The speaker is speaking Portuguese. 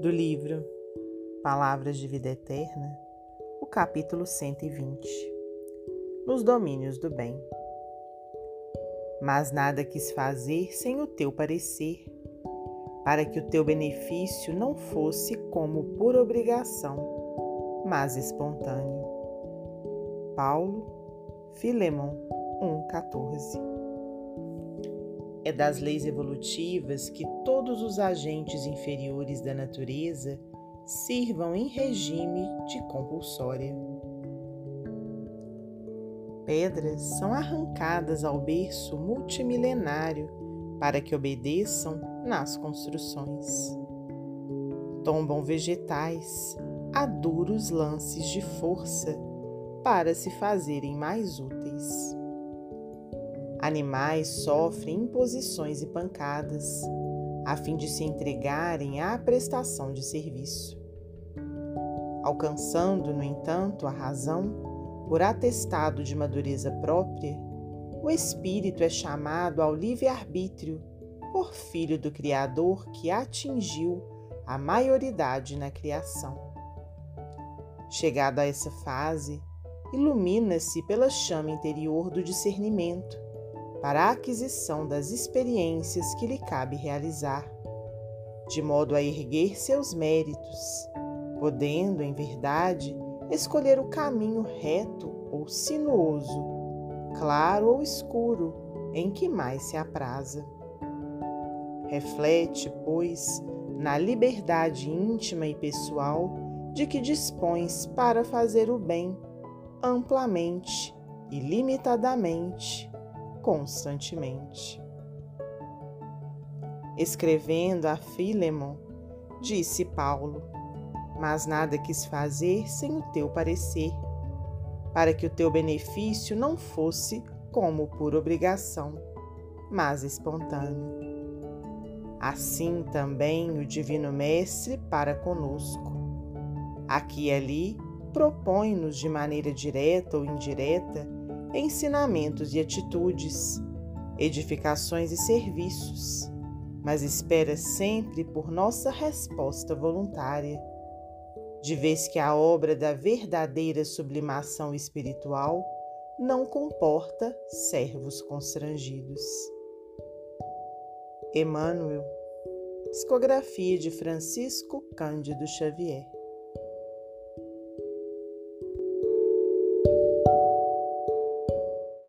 do livro Palavras de Vida Eterna, o capítulo 120 Nos domínios do bem. Mas nada quis fazer sem o teu parecer, para que o teu benefício não fosse como por obrigação, mas espontâneo. Paulo, Filemon 1,14 é das leis evolutivas que todos os agentes inferiores da natureza sirvam em regime de compulsória. Pedras são arrancadas ao berço multimilenário para que obedeçam nas construções. Tombam vegetais a duros lances de força para se fazerem mais úteis. Animais sofrem imposições e pancadas, a fim de se entregarem à prestação de serviço. Alcançando, no entanto, a razão, por atestado de madureza própria, o espírito é chamado ao livre-arbítrio por filho do Criador que atingiu a maioridade na criação. Chegado a essa fase, ilumina-se pela chama interior do discernimento para a aquisição das experiências que lhe cabe realizar, de modo a erguer seus méritos, podendo, em verdade, escolher o caminho reto ou sinuoso, claro ou escuro, em que mais se apraza. Reflete, pois, na liberdade íntima e pessoal de que dispões para fazer o bem amplamente, ilimitadamente constantemente. Escrevendo a Filemon, disse Paulo: Mas nada quis fazer sem o teu parecer, para que o teu benefício não fosse como por obrigação, mas espontâneo. Assim também o Divino Mestre para conosco. Aqui e ali propõe-nos de maneira direta ou indireta ensinamentos e atitudes, edificações e serviços, mas espera sempre por nossa resposta voluntária, de vez que a obra da verdadeira sublimação espiritual não comporta servos constrangidos. Emmanuel, Psicografia de Francisco Cândido Xavier